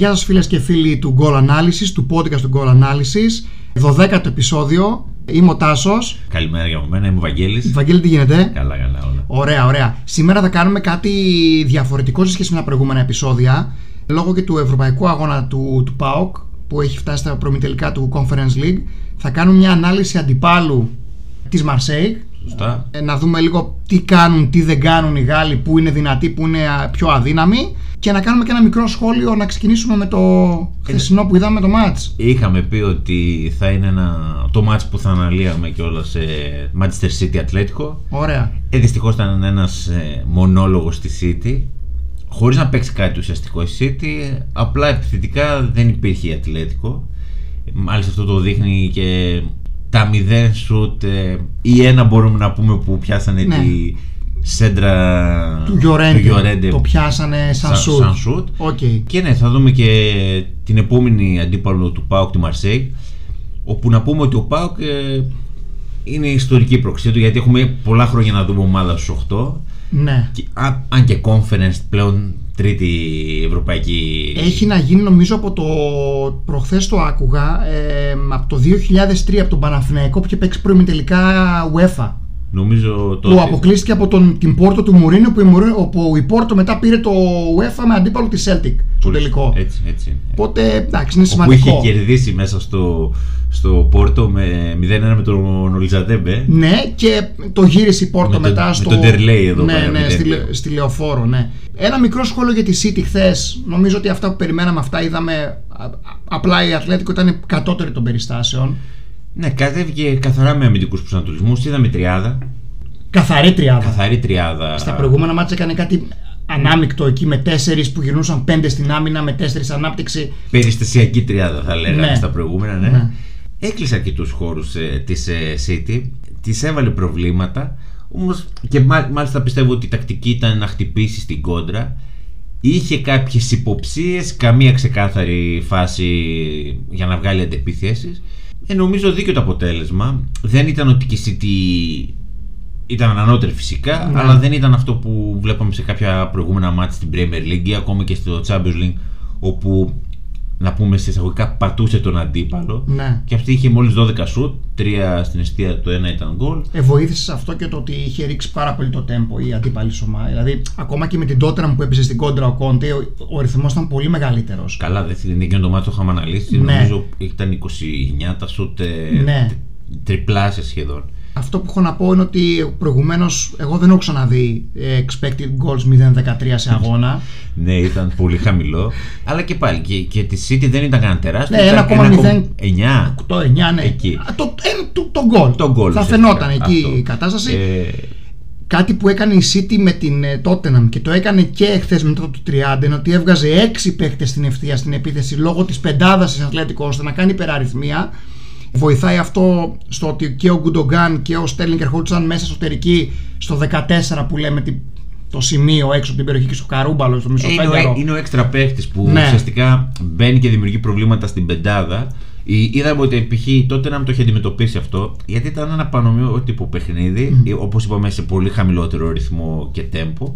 Γεια σας φίλες και φίλοι του Goal Analysis, του podcast του Goal Analysis. 12ο επεισόδιο, είμαι ο Τάσος. Καλημέρα για μένα, είμαι ο Βαγγέλης. Βαγγέλη τι γίνεται; Καλά, καλά όλα. Ωραία, ωραία. Σήμερα θα κάνουμε κάτι διαφορετικό σε σχέση με τα προηγούμενα επεισόδια Λόγω και του ευρωπαϊκού αγώνα του, του ΠΑΟΚ που έχει φτάσει στα προμητελικά του Conference League. Θα κάνουμε μια ανάλυση αντιπάλου της Marseille Σωστά. Ε, να δούμε λίγο τι κάνουν, τι δεν κάνουν οι Γάλλοι, που είναι δυνατοί, που είναι πιο αδύναμοι και να κάνουμε και ένα μικρό σχόλιο να ξεκινήσουμε με το χθεσινό που είδαμε το μάτς. Είχαμε πει ότι θα είναι ένα, το μάτς που θα αναλύαμε και όλα σε Manchester City Atletico. Ωραία. Ε, δυστυχώς ήταν ένας ε, μονόλογος στη City. Χωρίς να παίξει κάτι ουσιαστικό η City, απλά επιθετικά δεν υπήρχε η Atletico. Μάλιστα αυτό το δείχνει και τα μηδέν σουτ ε, ή ένα μπορούμε να πούμε που πιάσανε Ναι. τη σέντρα Του Γιορέντε. Llorente Το πιάσανε σαν σαν- σουτ. σαν σουτ. Οκ. Και ναι, θα δούμε και την επόμενη αντίπαλο του ΠΑΟΚ, τη Μαρσέη. Όπου να πούμε ότι ο ΠΑΟΚ ε, είναι ιστορική πορεία του γιατί έχουμε πολλά χρόνια να δούμε ομάδα στους 8. Ναι. Και, α- αν και conference πλέον τρίτη ευρωπαϊκή. Έχει να γίνει νομίζω από το. Προχθές το άκουγα. ε, από το 2003 από τον Παναθηναϊκό που είχε παίξει προημιτελικά UEFA. Νομίζω το. Που αποκλείστηκε από τον, την Πόρτο του Μουρίνο που η, Μουρίνο, όπου η Πόρτο μετά πήρε το UEFA με αντίπαλο της Celtic στο τελικό. Έτσι, έτσι. Οπότε εντάξει, είναι Όπου είχε σημαντικό. κερδίσει μέσα στο, στο Πόρτο με 0-1 με τον Ολιζαντέμπε. Ναι, και το γύρισε η Πόρτο Με τον- μετά με στο. τον Τερλέι εδώ ναι, πέρα, ναι, μηδέν στη, δύο. Λε- στη Λεωφόρο, ναι. Ένα μικρό σχόλιο για τη City χθες. Νομίζω ότι αυτά που περιμέναμε, αυτά είδαμε. α- α- Απλά η Ατλέτικο ήταν κατώτερη των περιστάσεων. Ναι, κατέβηκε καθαρά με αμυντικούς προσανατολισμούς. Είδαμε τριάδα. Καθαρή τριάδα. Καθαρή τριάδα. Στα προηγούμενα μάτια έκανε κάτι ανάμεικτο εκεί με τέσσερις που γυρνούσαν πέντε στην άμυνα με τέσσερις ανάπτυξη. περιστασιακή τριάδα θα λέγαμε Ναι. στα προηγούμενα, ναι. Ναι. Έκλεισε αρκετούς χώρους ε, της ε, City, τη έβαλε προβλήματα. Όμως και μά- μάλιστα πιστεύω ότι η τακτική ήταν να χτυπήσει στην κόντρα. Είχε κάποιες υποψίες, καμία ξεκάθαρη φάση για να βγάλει αντεπιθέσεις. Ε, νομίζω δίκιο το αποτέλεσμα. Δεν ήταν ότι και η City ήταν ανώτερη φυσικά, Ναι. αλλά δεν ήταν αυτό που βλέπαμε σε κάποια προηγούμενα μάτια στην Premier League ή ακόμα και στο Champions League, όπου να πούμε σε εισαγωγικά πατούσε τον αντίπαλο. Ναι. Και αυτή είχε μόλις 12 σουτ, 3 στην αιστεία, το ένα ήταν γκολ. Ε, βοήθησες σε αυτό και το ότι είχε ρίξει πάρα πολύ το τέμπο η αντίπαλη ομάδα. Δηλαδή, ακόμα και με την Τότερα που έπαιζε στην κόντρα ο Κόντε, ο, ο ρυθμός ήταν πολύ μεγαλύτερος. Καλά, δεν είναι εκείνο το μάτι το είχαμε αναλύσει. Ναι. Νομίζω ήταν 29 τα σουτ, ε, Ναι. τριπλάσια σχεδόν. Αυτό που έχω να πω είναι ότι προηγουμένως εγώ δεν έχω ξαναδεί ε, expected goals 0-13 σε αγώνα. Ναι, ήταν πολύ χαμηλό. Αλλά και πάλι και, και τη City δεν ήταν κανένα τεράστιο. Ναι, ήταν 1,0. 1,9. Το 9, ναι. Εκεί. Α, Το, ε, το, το goal. Το goal, Θα ουσιαστικά. φαινόταν εκεί Αυτό. η κατάσταση. Ε, Κάτι που έκανε η City με την ε, Tottenham και το έκανε και εχθές μετά το 30 είναι ότι έβγαζε 6 παίχτε στην ευθεία στην επίθεση λόγω της πεντάδας της Ατλέτικο ώστε να κάνει υπεραριθμία. Βοηθάει αυτό στο ότι και ο Γκουντογκάν και ο Στέρλινγκ ερχόντουσαν μέσα εσωτερική στο 14 που λέμε την- το σημείο έξω από την περιοχή και στο καρούμπαλο, στο είναι, μισοφέγγαρο. ο, είναι ο έξτρα παίχτης που Ναι. ουσιαστικά μπαίνει και δημιουργεί προβλήματα στην πεντάδα. Ή- Είδαμε ότι π.χ. τότε να μην το έχει αντιμετωπίσει αυτό, γιατί ήταν ένα πανομοιότυπο τύπο παιχνίδι, mm. όπως είπαμε, σε πολύ χαμηλότερο ρυθμό και τέμπο.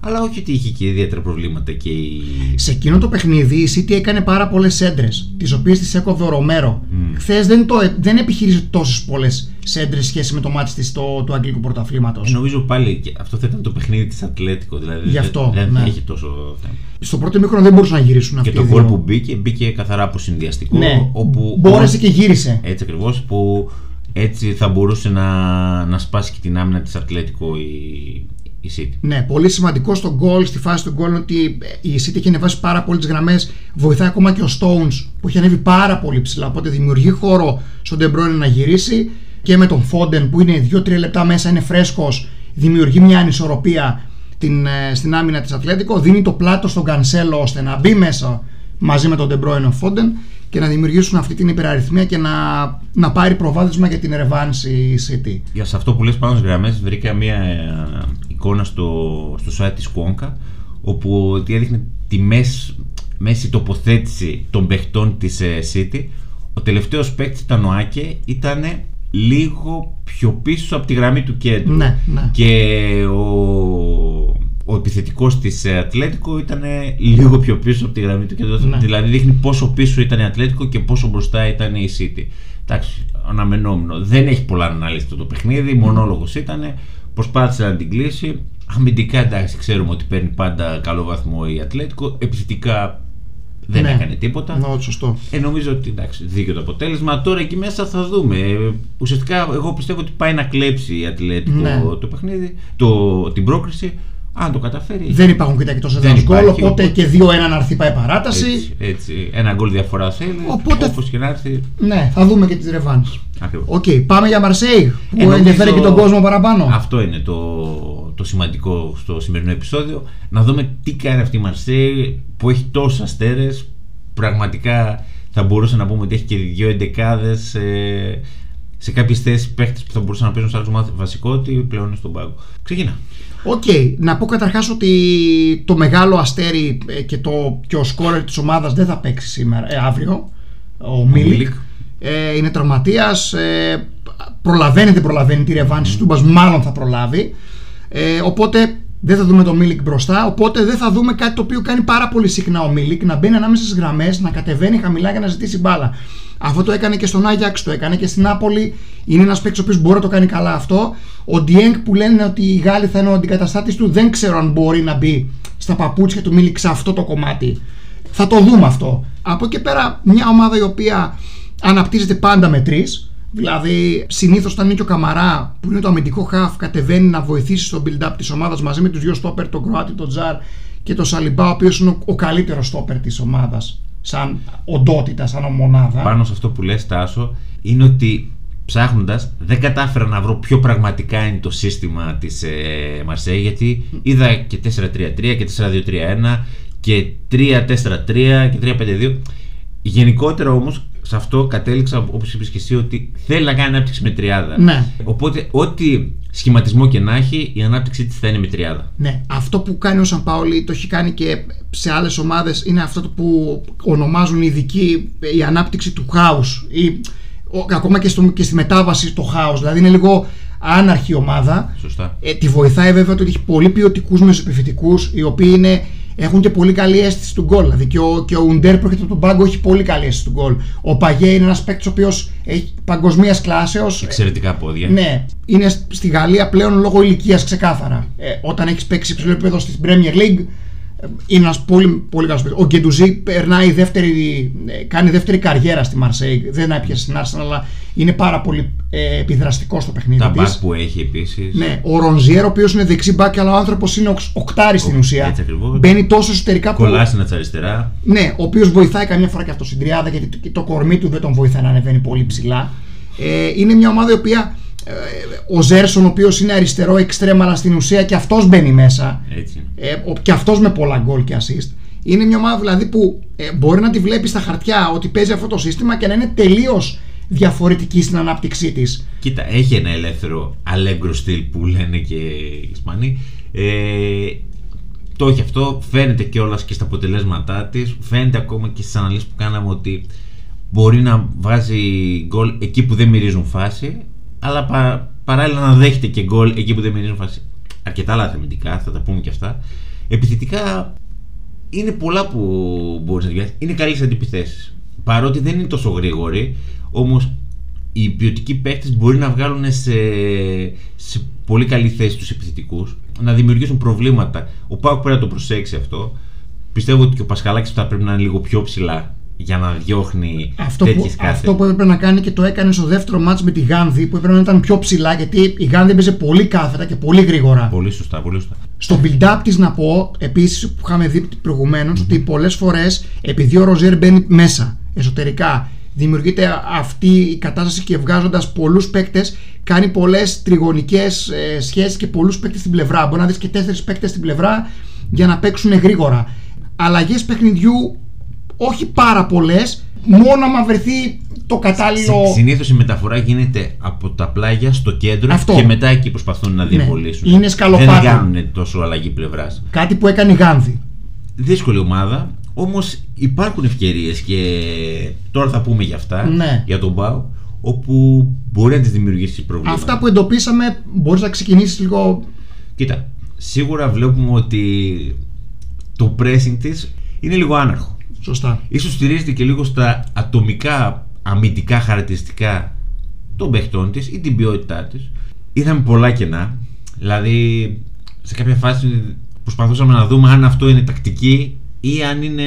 Αλλά όχι ότι είχε και ιδιαίτερα προβλήματα και η. Σε εκείνο το παιχνίδι η City έκανε πάρα πολλές έντρες, τις οποίες τις έκοβε ο Ρομέρο. Mm. Χθες δεν, το, δεν επιχείρησε τόσες πολλές έντρες σχέση με το μάτι της στο, του Αγγλικού Πρωταθλήματος. Ε, Νομίζω πάλι και αυτό θα ήταν το παιχνίδι της Ατλέτικο. Δηλαδή Γι' αυτό, δεν, δεν ναι. θα έχει τόσο θέμα. Στο πρώτο μήχρονο δεν μπορούσαν να γυρίσουν Και αυτοί το οι γκολ δύο. που μπήκε, μπήκε καθαρά από συνδυαστικό. Ναι, όπου μπόρεσε και γύρισε. Έτσι ακριβώς που έτσι θα μπορούσε να, να σπάσει και την άμυνα της Ατλέτικο η, η City. Ναι, πολύ σημαντικό στο γκολ, στη φάση του γκολ είναι ότι η City έχει ανεβάσει πάρα πολύ τις γραμμές. Βοηθάει ακόμα και ο Stones που έχει ανέβει πάρα πολύ ψηλά. Οπότε δημιουργεί χώρο στον De Bruyne να γυρίσει και με τον Foden που είναι 2-3 λεπτά μέσα, είναι φρέσκος, δημιουργεί μια ανισορροπία την, ε, στην άμυνα της Ατλέτικο. Δίνει το πλάτο στον Cancelo ώστε να μπει μέσα μαζί με τον De Bruyne ο Foden και να δημιουργήσουν αυτή την υπεραριθμία και να, να πάρει προβάδισμα για την ρευάνση η City. Για σε αυτό που λες πάνω στις γραμμές βρήκα μια ε, εικόνα στο, στο site της Kuonka όπου ότι έδειχνε τη μέση, μέση τοποθέτηση των παιχτών της ε, City ο τελευταίος παίκτης ήταν ο Άκε ήταν λίγο πιο πίσω από τη γραμμή του κέντρου Ναι, ναι. και ο, ο επιθετικός της Ατλέτικο ήταν λίγο πιο πίσω από τη γραμμή του κέντρου. Ναι. Δηλαδή δείχνει πόσο πίσω ήταν η Ατλέτικο και πόσο μπροστά ήταν η City. Εντάξει, αναμενόμενο. Δεν έχει πολλά ανάλυση αυτό το παιχνίδι, μονόλογος ήταν. Προσπάθησε να την κλείσει. Αμυντικά εντάξει, ξέρουμε ότι παίρνει πάντα καλό βαθμό η Ατλέτικο. Επιθετικά δεν Ναι. έκανε τίποτα. Ναι, σωστό. Ε, νομίζω ότι εντάξει, δίκαιο το αποτέλεσμα. Τώρα εκεί μέσα θα δούμε. Ε, Ουσιαστικά, εγώ πιστεύω ότι πάει να κλέψει η Ατλέτικο Ναι. το παιχνίδι, το, την πρόκριση. Αν το καταφέρει. Δεν υπάρχουν και τα εκτός έδρας Δεν γκολ, υπάρχει, οπότε οπότε- και 2-1 να έρθει πάει παράταση. Έτσι, έτσι. Ένα γκολ διαφορά θέλει. Οπότε- Όπως και να έρθει. Ναι, θα δούμε και τις ρεβάνς. Ακριβώς. Οκ, πάμε για Μαρσέιγ που Ε, νομίζω ενδιαφέρει και τον κόσμο παραπάνω. Αυτό είναι το, το σημαντικό στο σημερινό επεισόδιο. Να δούμε τι κάνει αυτή η Μαρσέη που έχει τόσες αστέρες. Πραγματικά θα μπορούσε να πούμε ότι έχει και δύο εντεκάδες ε, σε κάποιες θέσεις παίχτες που θα μπορούσαν να παίζουν σε άλλες ομάδες βασικό ότι πλέον είναι στον πάγκο. Ξεκινά. Οκ, να πω καταρχάς ότι το μεγάλο αστέρι ε, και, το, και ο σκόρερ της ομάδας δεν θα παίξει σήμερα, ε, αύριο, ο Μίλικ. Μίλικ. Ε, είναι τραυματίας, ε, προλαβαίνει δεν προλαβαίνει τη ρεβάνση του Τούμπας, μάλλον θα προλάβει. Ε, οπότε δεν θα δούμε το Μίλικ μπροστά, οπότε δεν θα δούμε κάτι το οποίο κάνει πάρα πολύ συχνά ο Μίλικ, να μπαίνει ανάμεσα στις γραμμές, να κατεβαίνει χαμηλά για να ζητήσει μπάλα. Αυτό το έκανε και στον Άγιαξ, το έκανε και στην Νάπολη. Είναι ένας παίκτης ο οποίος μπορεί να το κάνει καλά αυτό. Ο Ντιέγκ που λένε ότι οι Γάλλοι θα είναι ο αντικαταστάτης του, δεν ξέρω αν μπορεί να μπει στα παπούτσια του Μίλικ σε αυτό το κομμάτι. Θα το δούμε αυτό. Από εκεί πέρα, μια ομάδα η οποία αναπτύσσεται πάντα με τρεις. Δηλαδή, συνήθως όταν είναι και ο Καμαρά, που είναι το αμυντικό χαφ, κατεβαίνει να βοηθήσει στο build-up της ομάδας μαζί με τους δύο στόπερ, τον Κροάτι, τον Τζαρ και τον Σαλιμπά, ο οποίος είναι ο, ο καλύτερος στόπερ της ομάδας. Σαν οντότητα, σαν μονάδα. Πάνω σε αυτό που λες Τάσο είναι ότι ψάχνοντας δεν κατάφερα να βρω πιο πραγματικά είναι το σύστημα της ε, Μαρσέη γιατί είδα και 4-3-3 και 4-2-3-1 και 3-4-3 και 3-5-2 γενικότερα όμως σε αυτό κατέληξα όπως είπες και εσύ ότι θέλει να κάνει ανάπτυξη με τριάδα. Ναι. οπότε ό,τι σχηματισμό και να έχει η ανάπτυξή της θα είναι με τριάδα. Ναι, αυτό που κάνει ο Σαμπάολη το έχει κάνει και σε άλλες ομάδες είναι αυτό το που ονομάζουν οι ειδικοί η ανάπτυξη του χάους. Ή ο- ακόμα και, στο, και στη μετάβαση στο χάος δηλαδή είναι λίγο άναρχη ομάδα σωστά ε, τη βοηθάει βέβαια το ότι έχει πολύ ποιοτικούς μεσοπιθετικούς οι οποίοι είναι, έχουν και πολύ καλή αίσθηση του γκολ. Δηλαδή και ο, και ο Ουντέρ που έρχεται από τον πάγκο έχει πολύ καλή αίσθηση του γκολ. Ο Παγέ είναι ένας παίκτης ο οποίος έχει παγκοσμίας κλάσεως. εξαιρετικά πόδια Ναι, είναι σ- στη Γαλλία πλέον λόγω ηλικίας ξεκάθαρα. Ε, όταν έχεις παίξει υψηλό επίπεδο στην Premier League, ε, είναι ένας πολύ, πολύ καλός παίκτης. Ο Γκεντουζή περνάει δεύτερη, ε, κάνει δεύτερη καριέρα στη Μαρσέη. Δεν έπιασε στην Arsenal, αλλά είναι πάρα πολύ ε, επιδραστικός στο παιχνίδι τα της. μπακ που έχει επίσης Ναι, ο Ρονζιέρο, ο οποίος είναι δεξί μπακ, αλλά ο άνθρωπος είναι οξ- οκτάρι στην ουσία. έτσι ακριβώς. Μπαίνει τόσο εσωτερικά που. κολλάσινα της αριστερά Ναι, ο οποίος βοηθάει καμιά φορά και αυτό στην τριάδα, γιατί το, και το κορμί του δεν τον βοηθάει να ανεβαίνει πολύ ψηλά. Ε, είναι μια ομάδα η οποία. Ε, ο Ζέρσον, ο οποίος είναι αριστερό εξτρέμα, αλλά στην ουσία και αυτός μπαίνει μέσα. έτσι είναι Ε, ο- και αυτός με πολλά γκολ και assist. Είναι μια ομάδα δηλαδή που ε, μπορεί να τη βλέπεις στα χαρτιά ότι παίζει αυτό το σύστημα και να είναι τελείως διαφορετική στην ανάπτυξή της. Κοίτα, έχει ένα ελεύθερο αλέγκρο στυλ που λένε και οι Ισπανοί. Ε, το έχει αυτό, φαίνεται κιόλας και στα αποτελέσματά της. Φαίνεται ακόμα και στις αναλύσεις που κάναμε ότι μπορεί να βάζει γκολ εκεί που δεν μυρίζουν φάση, αλλά πα, παράλληλα να δέχεται και γκολ εκεί που δεν μυρίζουν φάση. Αρκετά λάθη αμυντικά, θα τα πούμε και αυτά. Επιθετικά είναι πολλά που μπορείς να διαβάσει. Είναι καλή σε αντιπιθέσεις. Παρότι δεν είναι τόσο γρήγορη, όμως οι ποιοτικοί παίκτες μπορεί να βγάλουν σε, σε πολύ καλή θέση τους επιθετικούς, να δημιουργήσουν προβλήματα. Ο Πάουκ πρέπει να το προσέξει αυτό. Πιστεύω ότι και ο Πασχαλάκης θα πρέπει να είναι λίγο πιο ψηλά για να διώχνει Αυτό που, τέτοιες κάθετες. αυτό που έπρεπε να κάνει και το έκανε στο δεύτερο μάτς με τη Γάνδη που έπρεπε να ήταν πιο ψηλά γιατί η Γάνδη έπαιζε πολύ κάθετα και πολύ γρήγορα. Πολύ σωστά, πολύ σωστά. Στο build-up της να πω επίσης που είχαμε δει προηγουμένως, ότι πολλές φορές επειδή ο Ροζέρ μπαίνει μέσα εσωτερικά δημιουργείται αυτή η κατάσταση και βγάζοντας πολλούς παίκτες, κάνει πολλές τριγωνικές ε, σχέσεις και πολλούς παίκτες στην πλευρά. Μπορεί να δεις και τέσσερις παίκτες στην πλευρά για να παίξουν γρήγορα. Αλλαγές παιχνιδιού όχι πάρα πολλές, μόνο άμα βρεθεί το κατάλληλο. Συνήθως η μεταφορά γίνεται από τα πλάγια στο κέντρο Αυτό. και μετά εκεί προσπαθούν να διαβολήσουν. είναι σκαλοπάτι. Δεν κάνουν τόσο αλλαγή πλευράς. Κάτι που έκανε η Γάνδη. Δύσκολη ομάδα, όμως υπάρχουν ευκαιρίες και τώρα θα πούμε για αυτά, Ναι. για τον Μπάου, όπου μπορεί να τη δημιουργήσει προβλήματα. Αυτά που εντοπίσαμε, μπορείς να ξεκινήσεις λίγο. Κοίτα, σίγουρα βλέπουμε ότι το pressing της είναι λίγο άναρχο. Σωστά. Ίσως στηρίζεται και λίγο στα ατομικά αμυντικά χαρακτηριστικά των παιχτών της ή την ποιότητά της. Είδαμε πολλά κενά. Δηλαδή, σε κάποια φάση προσπαθούσαμε να δούμε αν αυτό είναι τακτική ή αν είναι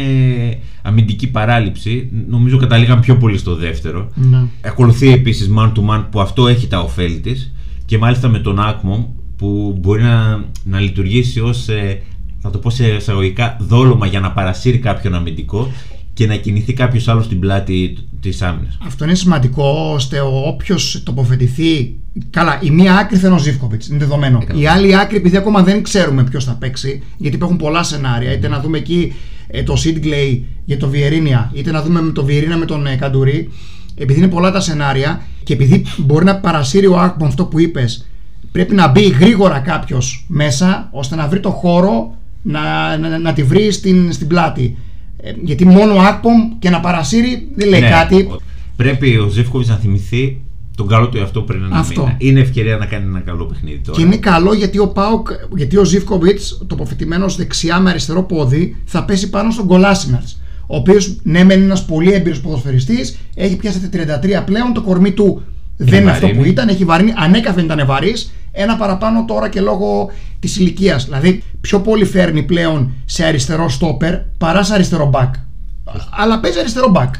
αμυντική παράληψη. Νομίζω καταλήγαμε πιο πολύ στο δεύτερο. Ναι. Ακολουθεί επίσης man to man που αυτό έχει τα ωφέλη της και μάλιστα με τον Άκμομ που μπορεί να, να λειτουργήσει ως ε, θα το πω σε εισαγωγικά δόλωμα για να παρασύρει κάποιον αμυντικό και να κινηθεί κάποιος άλλος στην πλάτη της άμυνας. Αυτό είναι σημαντικό ώστε όποιος τοποθετηθεί. Καλά, η μία άκρη θα είναι ο Ζήφκοβιτς, είναι δεδομένο. Έκανα. Η άλλη άκρη, επειδή ακόμα δεν ξέρουμε ποιος θα παίξει, γιατί υπάρχουν πολλά σενάρια, είτε να δούμε εκεί ε, το Σίτγκλεϊ για το Βιερίνια, είτε να δούμε με το Βιερίνα με τον ε, Καντουρί. Επειδή είναι πολλά τα σενάρια και επειδή μπορεί να παρασύρει ο Άκπομ αυτό που είπες, πρέπει να μπει γρήγορα κάποιος μέσα ώστε να βρει το χώρο να, να, να τη βρεις στην, στην πλάτη. Ε, γιατί μόνο ο Άκπομ και να παρασύρει δεν λέει Ναι, κάτι. Πρέπει ο Ζεύκοβιτ να θυμηθεί τον καλό του εαυτό πριν ένα Αυτό. μήνα. Είναι ευκαιρία να κάνει ένα καλό παιχνίδι τώρα. Και είναι καλό γιατί ο Πάουκ, γιατί ο Ζήφκοβιτς, τοποθετημένος δεξιά με αριστερό πόδι, θα πέσει πάνω στον Κολάσιναρτ. Ο οποίος ναι, μεν είναι ένας πολύ έμπειρος ποδοσφαιριστής, έχει πιάσει τα 33 πλέον, το κορμί του δεν είναι αυτό βαρύνει. που ήταν, έχει βαρύνει, ανέκαθεν ήταν βαρύς, ένα παραπάνω τώρα και λόγω της ηλικίας. Δηλαδή, πιο πολύ φέρνει πλέον σε αριστερό στόπερ παρά σε αριστερό μπακ. Αλλά παίζει αριστερό μπακ.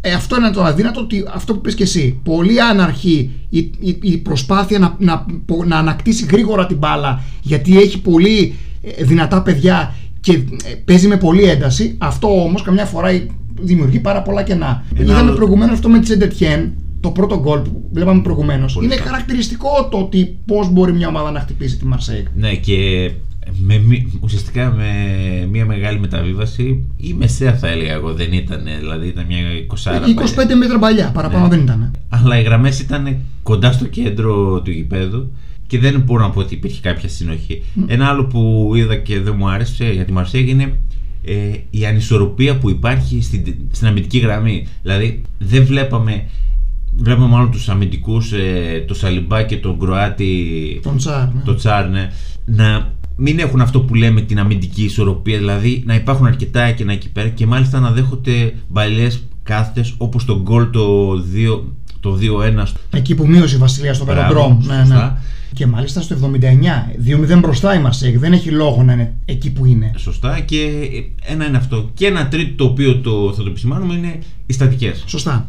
Ε, αυτό είναι το αδύνατο, ότι αυτό που πες και εσύ. Πολύ άναρχη η, η, η προσπάθεια να, να, να ανακτήσει γρήγορα την μπάλα γιατί έχει πολύ ε, δυνατά παιδιά και ε, παίζει με πολύ ένταση. Αυτό όμως καμιά φορά δημιουργεί πάρα πολλά κενά. Ένα Είδαμε άλλο- προηγουμένως αυτό με τη Σεντετιέν, το πρώτο γκολ που βλέπαμε προηγουμένως. Πολύ Είναι καλά. χαρακτηριστικό το ότι πώς μπορεί μια ομάδα να χτυπήσει τη Μαρσέικ. Ναι, και με, μη- ουσιαστικά με μια μεγάλη μεταβίβαση ή μεσαία θα έλεγα εγώ δεν ήταν, δηλαδή ήταν μια 20 25 μέτρα παλιά, παραπάνω Ναι. δεν ήταν. Αλλά οι γραμμές ήταν κοντά στο κέντρο του γηπέδου και δεν μπορώ να πω ότι υπήρχε κάποια συνοχή. Ένα άλλο που είδα και δεν μου άρεσε για τη Μαρσέγ είναι ε, η ανισορροπία που υπάρχει στην, στην αμυντική γραμμή. Δηλαδή δεν βλέπαμε. Βλέπαμε μάλλον τους αμυντικούς, ε, το Σαλιμπά και τον Κροάτι, Τον Τσάρ. ναι. το Τσάρ, ναι, να μην έχουν αυτό που λέμε την αμυντική ισορροπία, δηλαδή να υπάρχουν αρκετά εκεί εκεί πέρα και μάλιστα να δέχονται μπαλιές κάθετες όπως το γκολ το 2 το 2-1 στο- Εκεί που μείωσε η Βασιλεία στο Μπράβο, Βελοντρόμ. Ναι, ναι. σωστά. Και μάλιστα στο 79. 2-0 μπροστά η Μαρσέικ. Δεν έχει λόγο να είναι εκεί που είναι. Σωστά και ένα είναι αυτό. Και ένα τρίτο το οποίο το, θα το επισημάνουμε είναι οι στατικές. Σωστά.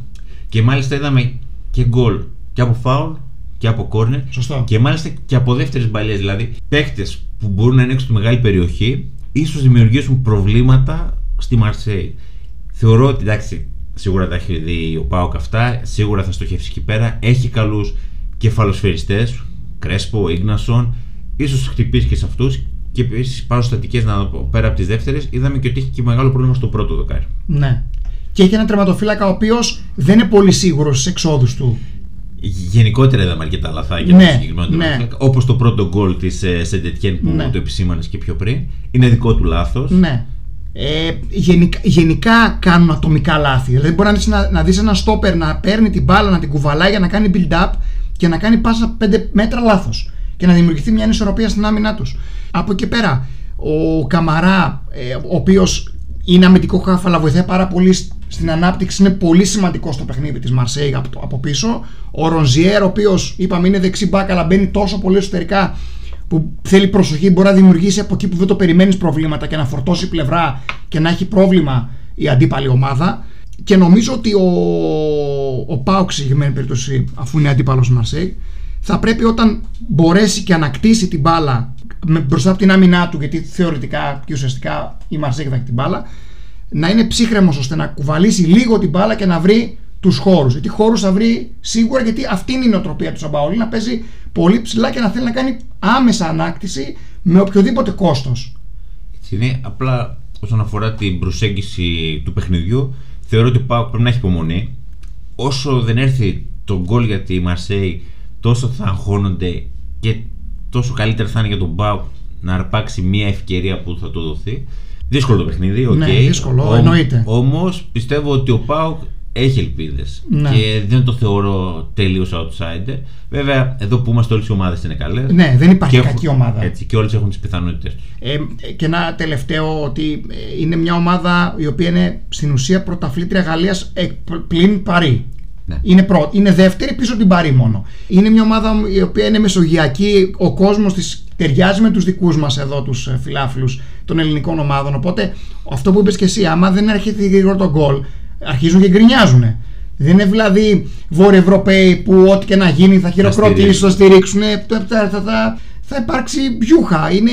Και μάλιστα είδαμε και γκολ και από φάουλ και από κόρνερ Σωστό. και μάλιστα και από δεύτερες μπαλιές. Δηλαδή παίκτες που μπορούν να είναι έξω στη μεγάλη περιοχή ίσως δημιουργήσουν προβλήματα στη Μαρσέη. Θεωρώ ότι εντάξει, σίγουρα τα έχει δει ο Πάοκ αυτά, σίγουρα θα στοχεύσει εκεί πέρα. Έχει καλούς κεφαλοσφαιριστές, Κρέσπο, Ίγνασον, ίσως χτυπήσει και σε αυτούς. Και επίσης πάνω στατικές να πω, πέρα από τις δεύτερες, είδαμε και ότι έχει και μεγάλο πρόβλημα στο πρώτο δοκάρι. Ναι. Και έχει ένα τερματοφύλακα ο οποίος δεν είναι πολύ σίγουρος στι εξόδους του. Γενικότερα είδαμε αρκετά λαθάκια Ναι, το συγκεκριμένο ναι. τερματοφύλακα. Όπως το πρώτο γκολ της Σεντετιέν που Ναι. το επισήμανες και πιο πριν. Είναι δικό του λάθος. Ναι. Ε, γενικά, γενικά κάνουν ατομικά λάθη. Δηλαδή, μπορεί να δεις, να, να δεις ένα στόπερ να παίρνει την μπάλα, να την κουβαλάει για να κάνει build-up και να κάνει πάσα 5 μέτρα λάθος. Και να δημιουργηθεί μια ανισορροπία στην άμυνά τους. Από εκεί πέρα, ο Καμαρά, ε, ο οποίος είναι αμυντικό χάφ, αλλά βοηθάει πάρα πολύ σ- στην ανάπτυξη, είναι πολύ σημαντικό στο παιχνίδι της Μαρσέη από, το- από πίσω. Ο Ρονζιέρ, ο οποίος είπαμε είναι δεξί μπακ, αλλά μπαίνει τόσο πολύ εσωτερικά που θέλει προσοχή, μπορεί να δημιουργήσει από εκεί που δεν το περιμένεις προβλήματα και να φορτώσει πλευρά και να έχει πρόβλημα η αντίπαλη ομάδα. Και νομίζω ότι ο, ο Πάουξ, σε συγκεκριμένη περίπτωση, αφού είναι αντίπαλος Μαρσέη, θα πρέπει όταν μπορέσει και ανακτήσει την μπάλα με- μπροστά από την άμυνά του, γιατί θεωρητικά και ουσιαστικά η Μαρσέη θα έχει την μπάλα, να είναι ψύχρεμος ώστε να κουβαλήσει λίγο την μπάλα και να βρει τους χώρους. Γιατί χώρους θα βρει σίγουρα, γιατί αυτή είναι η νοοτροπία του Σαμπαολί να παίζει πολύ ψηλά και να θέλει να κάνει άμεσα ανάκτηση με οποιοδήποτε κόστος. Έτσι είναι. Απλά όσον αφορά την προσέγγιση του παιχνιδιού, θεωρώ ότι ο Πάοκ πρέπει να έχει υπομονή. Όσο δεν έρθει το γκολ για τη Μαρσέη, τόσο θα αγχώνονται και τόσο καλύτερα θα είναι για τον Πάοκ να αρπάξει μια ευκαιρία που θα του δοθεί. Δύσκολο το παιχνίδι, οκ. Ναι, δύσκολο, εννοείται. Όμως πιστεύω ότι ο Πάοκ έχει ελπίδες. Ναι. Και δεν το θεωρώ τελείως outsider. Βέβαια, εδώ που είμαστε όλες οι ομάδες είναι καλές. Ναι, δεν υπάρχει Και κακή έχουν- ομάδα. Έτσι, και όλες έχουν τις πιθανότητες τους. Ε, και ένα τελευταίο ότι ε, είναι μια ομάδα η οποία είναι στην ουσία πρωταθλήτρια Γαλλίας εκ- πλην Παρί. Ναι. Είναι, πρω- είναι δεύτερη πίσω από την Παρί μόνο. Είναι μια ομάδα η οποία είναι μεσογειακή. Ο κόσμος της ταιριάζει με τους δικούς μας εδώ τους ε, φιλάθλους των ελληνικών ομάδων. Οπότε αυτό που είπες και εσύ, άμα δεν έρχεται γρήγορα το γκολ, αρχίζουν και γκρινιάζουν. Δεν είναι δηλαδή Βόρειοι-Ευρωπαίοι που ό,τι και να γίνει θα χειροκροτήσουν, θα στηρίξουν. Θα, θα, θα, θα υπάρξει βιούχα. Είναι,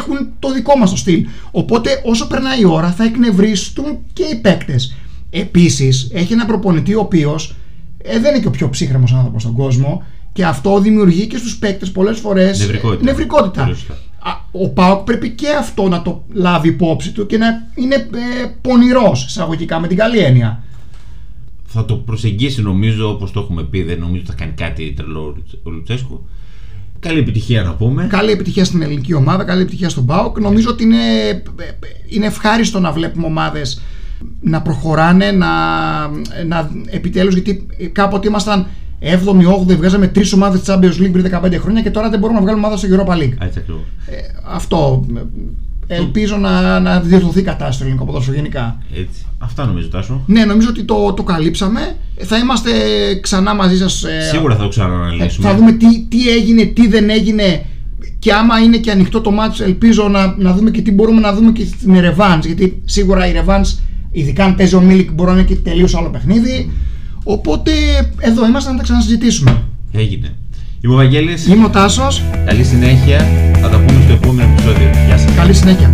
έχουν το δικό μας το στυλ. Οπότε όσο περνάει η ώρα θα εκνευρίστουν και οι παίκτες. Επίσης έχει ένα προπονητή ο οποίος ε, δεν είναι και ο πιο ψύχρεμος άνθρωπος στον κόσμο και αυτό δημιουργεί και στους παίκτες πολλές φορές ε, Νευρικότητα. νευρικότητα. Πολύ σωστά. Α, Ο Πάοκ πρέπει και αυτό να το λάβει υπόψη του και να είναι ε, πονηρός εισαγωγικά με την καλή έννοια. Θα το προσεγγίσει νομίζω όπως το έχουμε πει. Δεν νομίζω ότι θα κάνει κάτι τρελό ο Λουτσε- ο Λουτσέσκου. Καλή επιτυχία να πούμε. Καλή επιτυχία στην ελληνική ομάδα, καλή επιτυχία στον ΠΑΟΚ. Νομίζω ότι είναι, είναι ευχάριστο να βλέπουμε ομάδες να προχωράνε, να, να επιτέλους, γιατί κάποτε ήμασταν 7η, 8η, βγάζαμε τρεις ομάδες της Champions League πριν 15 χρόνια και τώρα δεν μπορούμε να βγάλουμε ομάδα στο Europa League. Έτσι ακριβώς. Ε, αυτό. ε, Ελπίζω να, να διορθωθεί η κατάσταση στο ελληνικό ποδόσφαιρο γενικά. Έτσι. Αυτά νομίζω Τάσο. Ναι, νομίζω ότι το, το καλύψαμε. Θα είμαστε ξανά μαζί σας ε, Σίγουρα θα το ε, ξανααναλύσουμε. θα δούμε τι, τι έγινε, τι δεν έγινε και άμα είναι και ανοιχτό το μάτς ελπίζω να, να δούμε και τι μπορούμε να δούμε και στην Ρεβάνς γιατί σίγουρα η Ρεβάνς ειδικά αν παίζει ο Μίλικ μπορεί να είναι και τελείως άλλο παιχνίδι οπότε εδώ είμαστε να τα ξανασυζητήσουμε Έγινε. Είμαι ο Βαγγέλης. Είμαι ο Τάσος, Καλή συνέχεια. Θα τα πούμε στο επόμενο επεισόδιο. Γεια σας. καλή συνέχεια